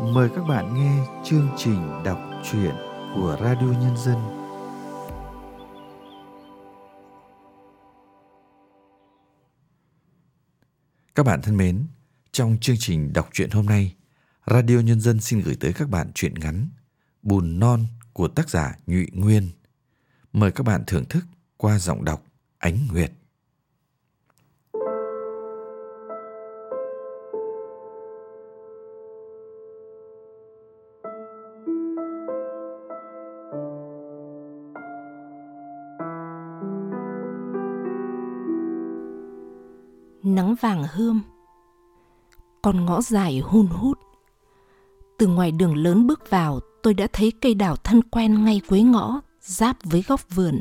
mời các bạn nghe chương trình đọc truyện của Radio Nhân dân. Các bạn thân mến, trong chương trình đọc truyện hôm nay, Radio Nhân dân xin gửi tới các bạn truyện ngắn Bùn non của tác giả Nhụy Nguyên. Mời các bạn thưởng thức qua giọng đọc Ánh Nguyệt. Nắng vàng hươm. Con ngõ dài hun hút. Từ ngoài đường lớn bước vào, tôi đã thấy cây đào thân quen ngay cuối ngõ, giáp với góc vườn.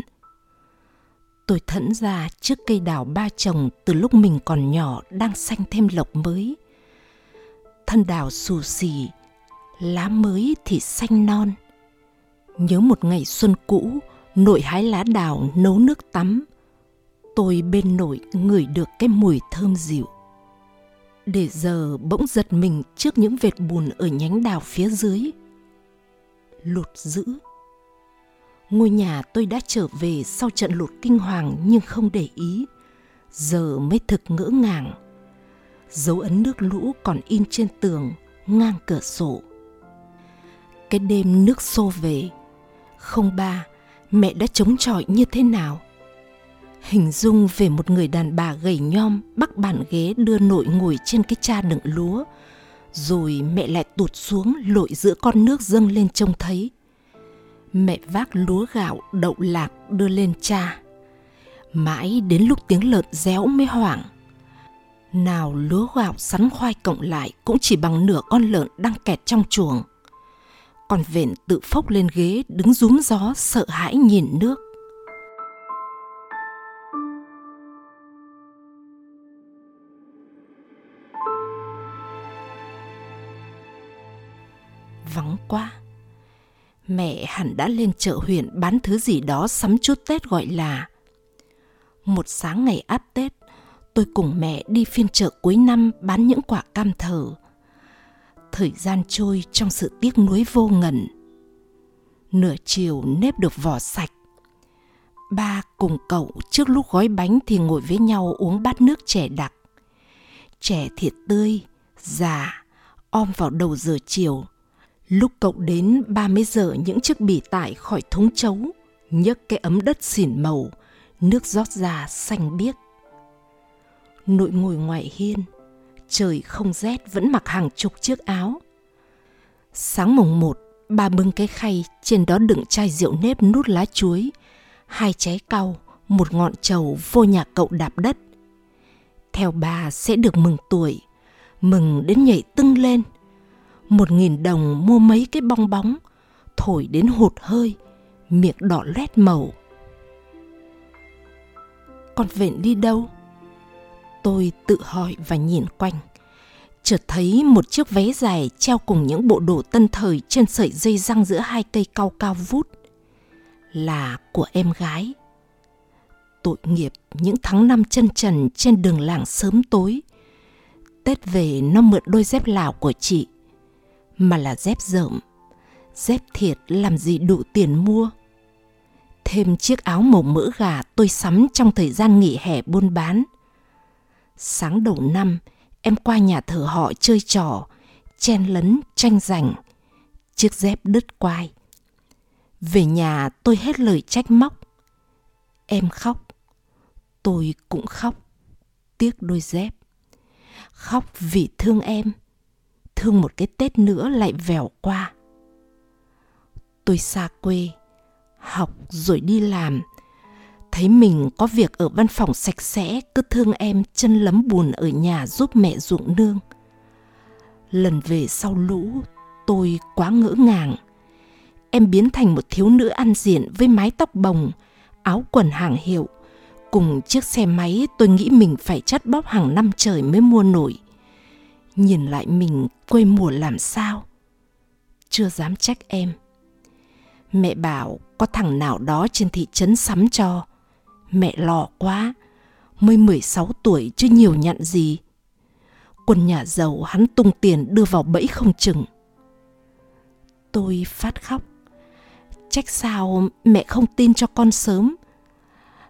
Tôi thẫn ra trước cây đào ba chồng từ lúc mình còn nhỏ đang xanh thêm lộc mới. Thân đào xù xì, lá mới thì xanh non. Nhớ một ngày xuân cũ, nội hái lá đào nấu nước tắm tôi bên nổi ngửi được cái mùi thơm dịu. Để giờ bỗng giật mình trước những vệt bùn ở nhánh đào phía dưới. Lụt dữ. Ngôi nhà tôi đã trở về sau trận lụt kinh hoàng nhưng không để ý. Giờ mới thực ngỡ ngàng. Dấu ấn nước lũ còn in trên tường, ngang cửa sổ. Cái đêm nước xô về. Không ba, mẹ đã chống chọi như thế nào? Hình dung về một người đàn bà gầy nhom bắc bàn ghế đưa nội ngồi trên cái cha đựng lúa, rồi mẹ lại tụt xuống lội giữa con nước dâng lên trông thấy. Mẹ vác lúa gạo đậu lạc đưa lên cha. Mãi đến lúc tiếng lợn réo mới hoảng. Nào lúa gạo sắn khoai cộng lại cũng chỉ bằng nửa con lợn đang kẹt trong chuồng. Con vện tự phốc lên ghế đứng rúm gió sợ hãi nhìn nước. Qua. Mẹ hẳn đã lên chợ huyện bán thứ gì đó sắm chút tết gọi là. Một sáng ngày áp tết, tôi cùng mẹ đi phiên chợ cuối năm bán những quả cam thờ. Thời gian trôi trong sự tiếc nuối vô ngần. Nửa chiều nếp được vỏ sạch. Ba cùng cậu trước lúc gói bánh thì ngồi với nhau uống bát nước trẻ đặc. Trẻ thiệt tươi, già, om vào đầu giờ chiều. Lúc cậu đến ba mấy giờ những chiếc bỉ tải khỏi thúng chấu, nhấc cái ấm đất xỉn màu, nước rót ra xanh biếc. Nội ngồi ngoài hiên, trời không rét vẫn mặc hàng chục chiếc áo. Sáng mùng một, ba bưng cái khay, trên đó đựng chai rượu nếp nút lá chuối, hai trái cau, một ngọn trầu vô nhà cậu đạp đất. Theo bà sẽ được mừng tuổi, mừng đến nhảy tưng lên – một nghìn đồng mua mấy cái bong bóng. Thổi đến hụt hơi, miệng đỏ loét màu. Con vện đi đâu? Tôi tự hỏi và nhìn quanh. Chợt thấy một chiếc váy dài treo cùng những bộ đồ tân thời trên sợi dây răng giữa hai cây cao cao vút. Là của em gái. Tội nghiệp những tháng năm chân trần trên đường làng sớm tối. Tết về nó mượn đôi dép lào của chị mà là dép rộng dép thiệt làm gì đủ tiền mua? Thêm chiếc áo màu mỡ gà tôi sắm trong thời gian nghỉ hè buôn bán. Sáng đầu năm, em qua nhà thờ họ chơi trò, chen lấn, tranh giành. Chiếc dép đứt quai. Về nhà tôi hết lời trách móc. Em khóc. Tôi cũng khóc. Tiếc đôi dép. Khóc vì thương em thương một cái tết nữa lại vèo qua. Tôi xa quê, học rồi đi làm. Thấy mình có việc ở văn phòng sạch sẽ, cứ thương em chân lấm bùn ở nhà giúp mẹ ruộng nương. Lần về sau lũ, tôi quá ngỡ ngàng. Em biến thành một thiếu nữ ăn diện với mái tóc bồng, áo quần hàng hiệu. Cùng chiếc xe máy, tôi nghĩ mình phải chắt bóp hàng năm trời mới mua nổi nhìn lại mình quê mùa làm sao chưa dám trách em mẹ bảo có thằng nào đó trên thị trấn sắm cho mẹ lo quá mới 16 tuổi chứ nhiều nhận gì quân nhà giàu hắn tung tiền đưa vào bẫy không chừng Tôi phát khóc. Trách sao mẹ không tin cho con sớm.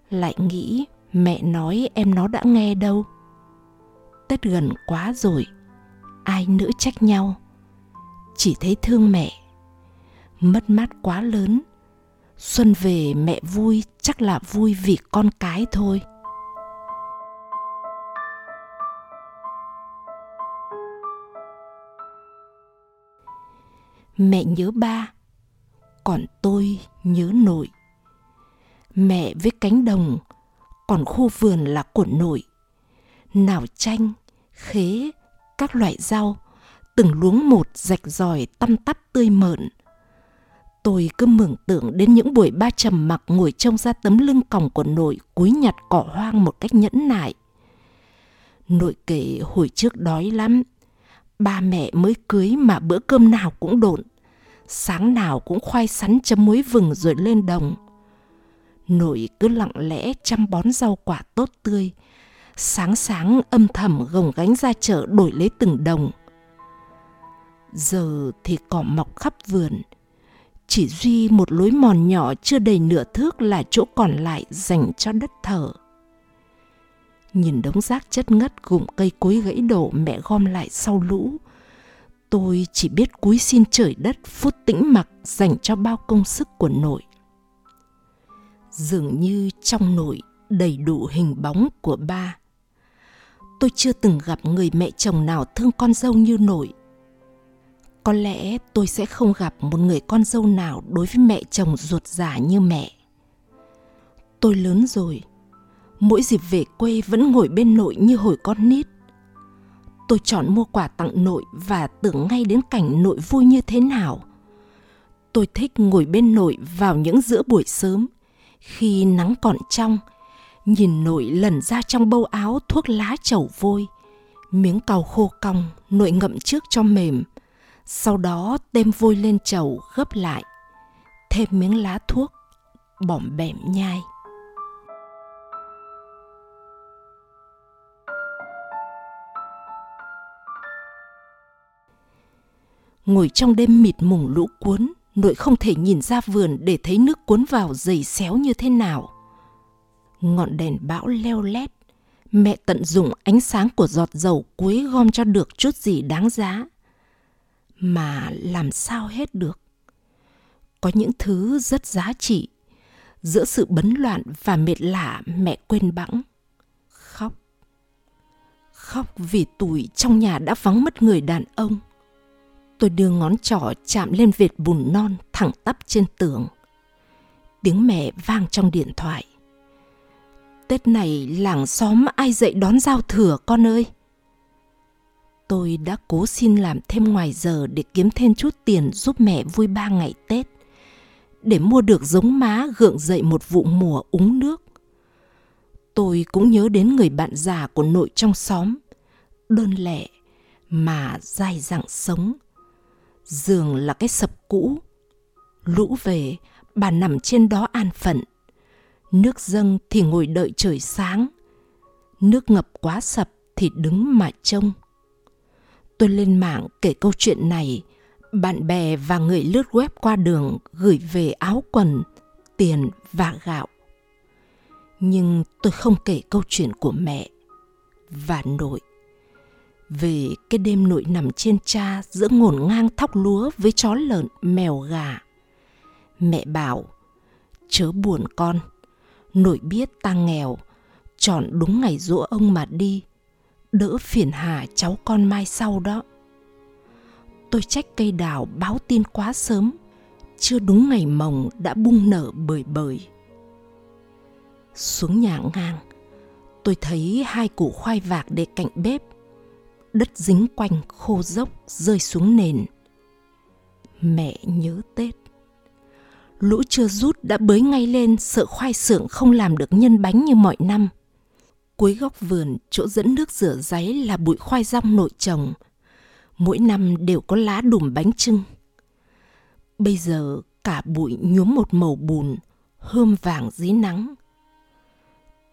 Lại nghĩ mẹ nói em nó đã nghe đâu. Tết gần quá rồi, ai nữ trách nhau. Chỉ thấy thương mẹ. Mất mát quá lớn. Xuân về mẹ vui, chắc là vui vì con cái thôi. mẹ nhớ ba, còn tôi nhớ nội mẹ với cánh đồng, còn khu vườn là của nội nào chanh, khế các loại rau, từng luống một rạch ròi tăm tắp tươi mợn. Tôi cứ mường tượng đến những buổi ba trầm mặc ngồi trông ra tấm lưng còng của nội cúi nhặt cỏ hoang một cách nhẫn nại. Nội kể hồi trước đói lắm, ba mẹ mới cưới mà bữa cơm nào cũng độn, sáng nào cũng khoai sắn chấm muối vừng rồi lên đồng. Nội cứ lặng lẽ chăm bón rau quả tốt tươi sáng sáng âm thầm gồng gánh ra chợ đổi lấy từng đồng. Giờ thì cỏ mọc khắp vườn. Chỉ duy một lối mòn nhỏ chưa đầy nửa thước là chỗ còn lại dành cho đất thở nhìn đống rác chất ngất gụm cây cối gãy đổ mẹ gom lại sau lũ, tôi chỉ biết cúi xin trời đất phút tĩnh mặc dành cho bao công sức của nội. Dường như trong nội đầy đủ hình bóng của ba tôi chưa từng gặp người mẹ chồng nào thương con dâu như nội. Có lẽ tôi sẽ không gặp một người con dâu nào đối với mẹ chồng ruột già như mẹ. Tôi lớn rồi, mỗi dịp về quê vẫn ngồi bên nội như hồi con nít. Tôi chọn mua quà tặng nội và tưởng ngay đến cảnh nội vui như thế nào. Tôi thích ngồi bên nội vào những giữa buổi sớm, khi nắng còn trong nhìn nội lần ra trong bâu áo thuốc lá chầu vôi. Miếng cau khô cong nội ngậm trước cho mềm. Sau đó đem vôi lên chầu gấp lại. Thêm miếng lá thuốc, bỏm bẻm nhai. Ngồi trong đêm mịt mùng lũ cuốn, nội không thể nhìn ra vườn để thấy nước cuốn vào dày xéo như thế nào ngọn đèn bão leo lét. Mẹ tận dụng ánh sáng của giọt dầu cuối gom cho được chút gì đáng giá. Mà làm sao hết được? Có những thứ rất giá trị. Giữa sự bấn loạn và mệt lạ, mẹ quên bẵng. Khóc. Khóc vì tuổi trong nhà đã vắng mất người đàn ông. Tôi đưa ngón trỏ chạm lên vệt bùn non thẳng tắp trên tường. Tiếng mẹ vang trong điện thoại. Tết này làng xóm ai dậy đón giao thừa, con ơi? Tôi đã cố xin làm thêm ngoài giờ để kiếm thêm chút tiền giúp mẹ vui ba ngày Tết. Để mua được giống má gượng dậy một vụ mùa úng nước. Tôi cũng nhớ đến người bạn già của nội trong xóm. Đơn lẻ mà dai dẳng sống giường là cái sập cũ, lũ về, bà nằm trên đó an phận nước dâng thì ngồi đợi trời sáng. Nước ngập quá sập thì đứng mà trông. Tôi lên mạng kể câu chuyện này. Bạn bè và người lướt web qua đường gửi về áo quần, tiền và gạo. Nhưng tôi không kể câu chuyện của mẹ và nội. Về cái đêm nội nằm trên cha giữa ngổn ngang thóc lúa với chó lợn, mèo gà, mẹ bảo, chớ buồn con nội biết ta nghèo, chọn đúng ngày dỗ ông mà đi. Đỡ phiền hà cháu con mai sau đó. Tôi trách cây đào báo tin quá sớm, chưa đúng ngày mồng đã bung nở bời bời. Xuống nhà ngang, tôi thấy hai củ khoai vạc để cạnh bếp. Đất dính quanh khô dốc rơi xuống nền. Mẹ nhớ tết lũ chưa rút đã bới ngay lên sợ khoai sưởng không làm được nhân bánh như mọi năm. Cuối góc vườn chỗ dẫn nước rửa ráy là bụi khoai rong nội trồng. Mỗi năm đều có lá đùm bánh trưng. Bây giờ cả bụi nhuốm một màu bùn hơm vàng dưới nắng.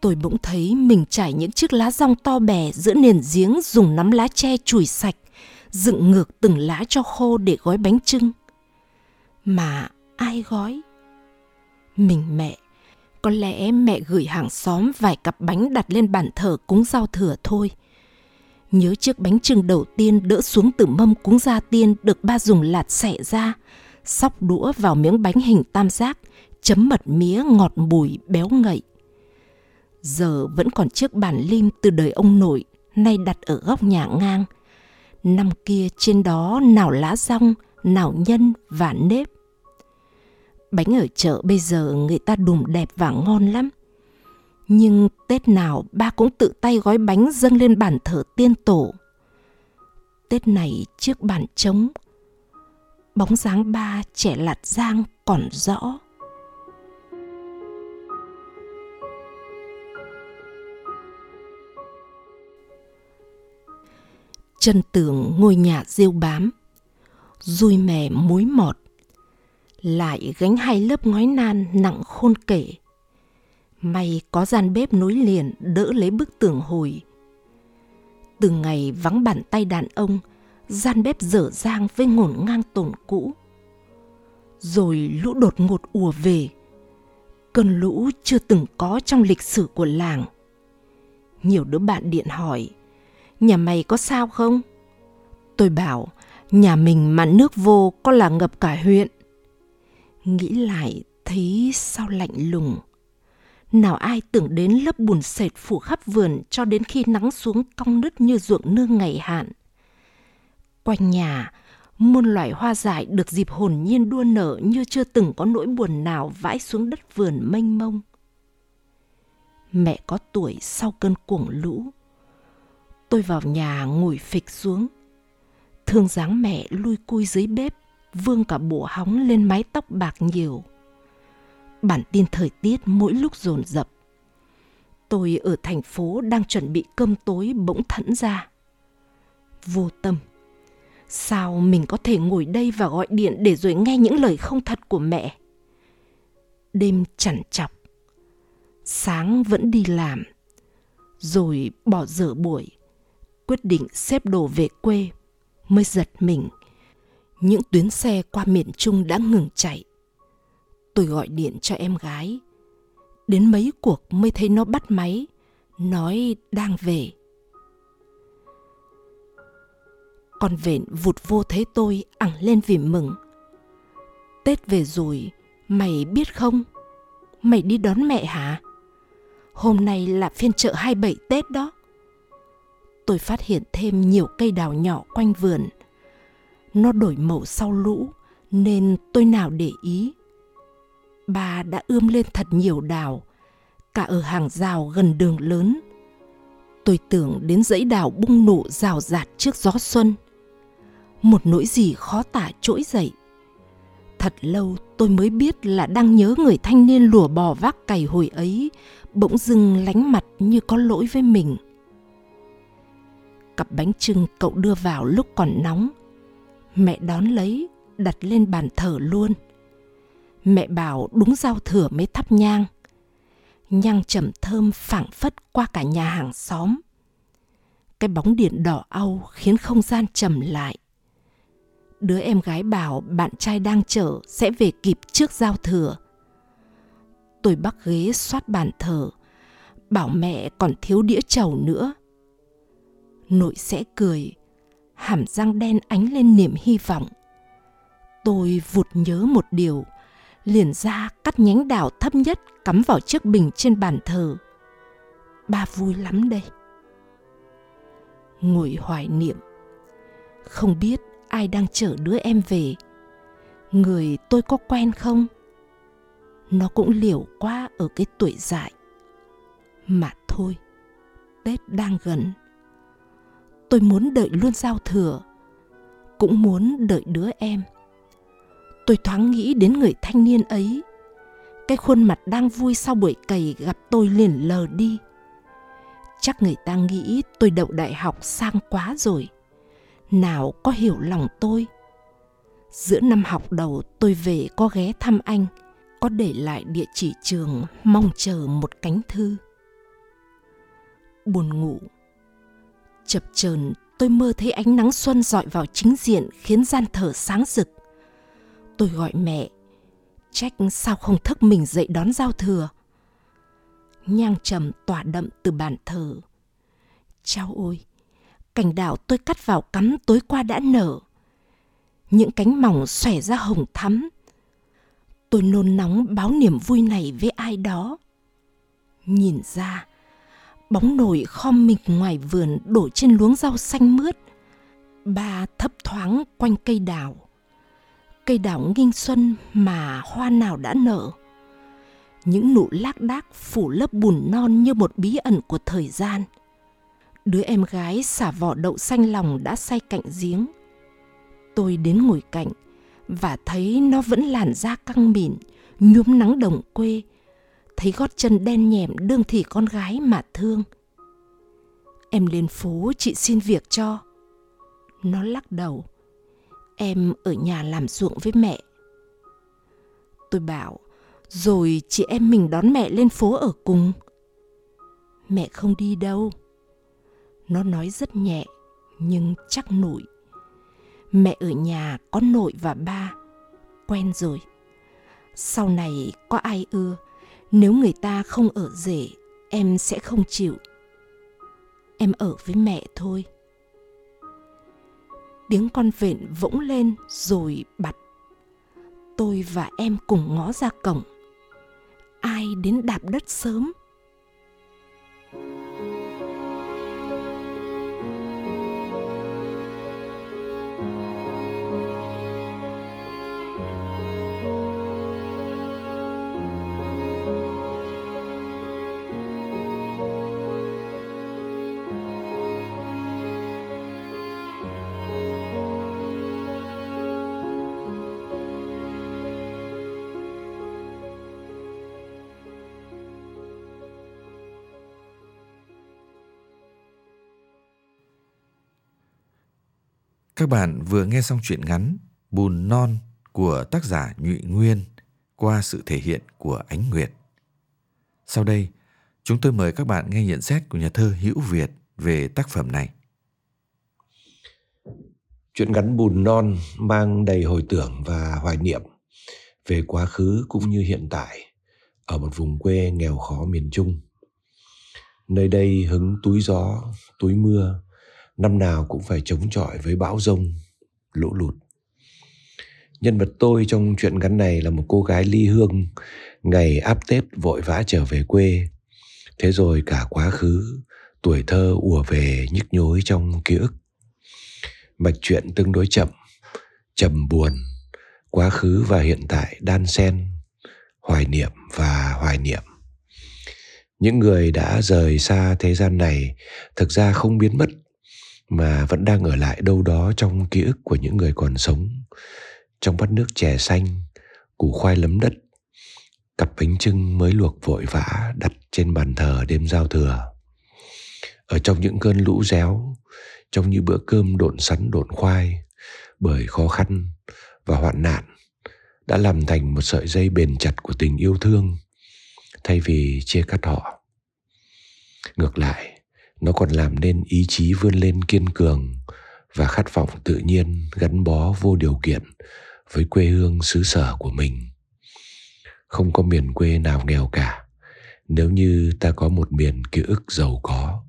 Tôi bỗng thấy mình trải những chiếc lá rong to bè giữa nền giếng dùng nắm lá tre chùi sạch, dựng ngược từng lá cho khô để gói bánh trưng. Mà ai gói? Mình mẹ. Có lẽ mẹ gửi hàng xóm vài cặp bánh đặt lên bàn thờ cúng giao thừa thôi. Nhớ chiếc bánh trưng đầu tiên đỡ xuống từ mâm cúng gia tiên được ba dùng lạt xẻ ra, sóc đũa vào miếng bánh hình tam giác, chấm mật mía ngọt bùi béo ngậy. Giờ vẫn còn chiếc bàn lim từ đời ông nội, nay đặt ở góc nhà ngang. Năm kia trên đó nào lá rong, nào nhân và nếp. Bánh ở chợ bây giờ người ta đùm đẹp và ngon lắm. Nhưng Tết nào ba cũng tự tay gói bánh dâng lên bàn thờ tiên tổ. Tết này trước bàn trống, bóng dáng ba trẻ lạt giang còn rõ. Chân tường ngôi nhà rêu bám, rui mè muối mọt, lại gánh hai lớp ngói nan nặng khôn kể. May có gian bếp nối liền đỡ lấy bức tường hồi. Từ ngày vắng bàn tay đàn ông, gian bếp dở dang với ngổn ngang tổn cũ. Rồi lũ đột ngột ùa về, cơn lũ chưa từng có trong lịch sử của làng. Nhiều đứa bạn điện hỏi, nhà mày có sao không? Tôi bảo, nhà mình mà nước vô có là ngập cả huyện. Nghĩ lại thấy sao lạnh lùng. Nào ai tưởng đến lớp bùn sệt phủ khắp vườn cho đến khi nắng xuống cong nứt như ruộng nương ngày hạn. Quanh nhà, muôn loài hoa dại được dịp hồn nhiên đua nở như chưa từng có nỗi buồn nào vãi xuống đất vườn mênh mông. Mẹ có tuổi sau cơn cuồng lũ. Tôi vào nhà ngồi phịch xuống. Thương dáng mẹ lui cui dưới bếp, vương cả bộ hóng lên mái tóc bạc nhiều bản tin thời tiết mỗi lúc dồn dập. Tôi ở thành phố đang chuẩn bị cơm tối bỗng thẫn ra. Vô tâm. Sao mình có thể ngồi đây và gọi điện để rồi nghe những lời không thật của mẹ? Đêm chằn chọc. Sáng vẫn đi làm. Rồi bỏ dở buổi. Quyết định xếp đồ về quê. Mới giật mình. Những tuyến xe qua miền Trung đã ngừng chạy. Tôi gọi điện cho em gái. Đến mấy cuộc mới thấy nó bắt máy, nói đang về. Con vện vụt vô thấy tôi ẳng lên vì mừng. Tết về rồi, mày biết không? Mày đi đón mẹ hả? Hôm nay là phiên chợ 27 tết đó. Tôi phát hiện thêm nhiều cây đào nhỏ quanh vườn nó đổi màu sau lũ nên tôi nào để ý bà đã ươm lên thật nhiều đào, cả ở hàng rào gần đường lớn. Tôi tưởng đến dãy đào bung nổ rào rạt trước gió xuân. Một nỗi gì khó tả trỗi dậy. Thật lâu tôi mới biết là đang nhớ người thanh niên lùa bò vác cày hồi ấy, bỗng dưng lánh mặt như có lỗi với mình. Cặp bánh trưng cậu đưa vào lúc còn nóng. Mẹ đón lấy, đặt lên bàn thờ luôn – Mẹ bảo đúng giao thừa mới thắp nhang. Nhang trầm thơm phảng phất qua cả nhà hàng xóm. Cái bóng điện đỏ au khiến không gian trầm lại. Đứa em gái bảo bạn trai đang chở sẽ về kịp trước giao thừa. Tôi bắt ghế xoát bàn thờ, bảo mẹ còn thiếu đĩa trầu nữa. Nội sẽ cười, hàm răng đen ánh lên niềm hy vọng. Tôi vụt nhớ một điều – liền ra cắt nhánh đào thấp nhất cắm vào chiếc bình trên bàn thờ. Ba vui lắm đây. Ngồi hoài niệm. Không biết ai đang chở đứa em về. Người tôi có quen không? Nó cũng liều quá ở cái tuổi dại. Mà thôi, Tết đang gần. Tôi muốn đợi luôn giao thừa. Cũng muốn đợi đứa em. Tôi thoáng nghĩ đến người thanh niên ấy. Cái khuôn mặt đang vui sau buổi cày gặp tôi liền lờ đi. Chắc người ta nghĩ tôi đậu đại học sang quá rồi. Nào có hiểu lòng tôi? Giữa năm học đầu tôi về có ghé thăm anh, có để lại địa chỉ trường, mong chờ một cánh thư. Buồn ngủ chập chờn tôi mơ thấy ánh nắng xuân dọi vào chính diện khiến gian thở sáng rực Tôi gọi mẹ, trách sao không thức mình dậy đón giao thừa. Nhang trầm tỏa đậm từ bàn thờ. Cháu ôi, cành đào tôi cắt vào cắm tối qua đã nở. Những cánh mỏng xòe ra hồng thắm. Tôi nôn nóng báo niềm vui này với ai đó. Nhìn ra, bóng nổi khom mình ngoài vườn đổ trên luống rau xanh mướt. Ba thấp thoáng quanh cây đào. Cây đào nghinh xuân mà hoa nào đã nở. Những nụ lác đác phủ lớp bùn non như một bí ẩn của thời gian. Đứa em gái xả vỏ đậu xanh lòng đã say cạnh giếng. Tôi đến ngồi cạnh và thấy nó vẫn làn da căng mịn, nhuốm nắng đồng quê, thấy gót chân đen nhẹm đương thì con gái mà thương. Em lên phố chị xin việc cho. Nó lắc đầu. Em ở nhà làm ruộng với mẹ. Tôi bảo, rồi chị em mình đón mẹ lên phố ở cùng. Mẹ không đi đâu. Nó nói rất nhẹ, nhưng chắc nổi. Mẹ ở nhà có nội và ba, quen rồi. Sau này có ai ưa, nếu người ta không ở rể, em sẽ không chịu. Em ở với mẹ thôi. Tiếng con vện vỗng lên rồi bặt. Tôi và em cùng ngó ra cổng. Ai đến đạp đất sớm Các bạn vừa nghe xong truyện ngắn Bùn Non của tác giả Nhụy Nguyên qua sự thể hiện của Ánh Nguyệt. Sau đây, chúng tôi mời các bạn nghe nhận xét của nhà thơ Hữu Việt về tác phẩm này. Chuyện ngắn Bùn Non mang đầy hồi tưởng và hoài niệm về quá khứ cũng như hiện tại ở một vùng quê nghèo khó miền Trung. Nơi đây hứng túi gió, túi mưa, năm nào cũng phải chống chọi với bão rông, lũ lụt. Nhân vật tôi trong chuyện ngắn này là một cô gái ly hương, ngày áp Tết vội vã trở về quê. Thế rồi cả quá khứ, tuổi thơ ùa về nhức nhối trong ký ức. Mạch chuyện tương đối chậm, trầm buồn, quá khứ và hiện tại đan xen, hoài niệm và hoài niệm. Những người đã rời xa thế gian này thực ra không biến mất mà vẫn đang ở lại đâu đó trong ký ức của những người còn sống. Trong bát nước chè xanh, củ khoai lấm đất, cặp bánh trưng mới luộc vội vã đặt trên bàn thờ đêm giao thừa. Ở trong những cơn lũ réo trong như bữa cơm độn sắn độn khoai, bởi khó khăn và hoạn nạn, đã làm thành một sợi dây bền chặt của tình yêu thương thay vì chia cắt họ. Ngược lại nó còn làm nên ý chí vươn lên kiên cường và khát vọng tự nhiên gắn bó vô điều kiện với quê hương xứ sở của mình. Không có miền quê nào nghèo cả, nếu như ta có một miền ký ức giàu có.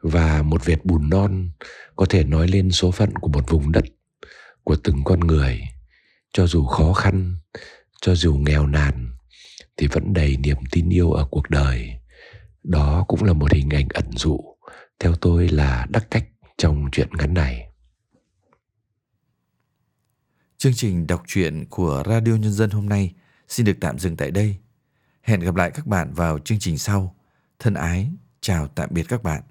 Và một vệt bùn non có thể nói lên số phận của một vùng đất, của từng con người. Cho dù khó khăn, cho dù nghèo nàn thì vẫn đầy niềm tin yêu ở cuộc đời đó cũng là một hình ảnh ẩn dụ, theo tôi là đắc cách trong chuyện ngắn này. Chương trình đọc truyện của radio nhân dân hôm nay xin được tạm dừng tại đây. Hẹn gặp lại các bạn vào chương trình sau. Thân ái, chào tạm biệt các bạn.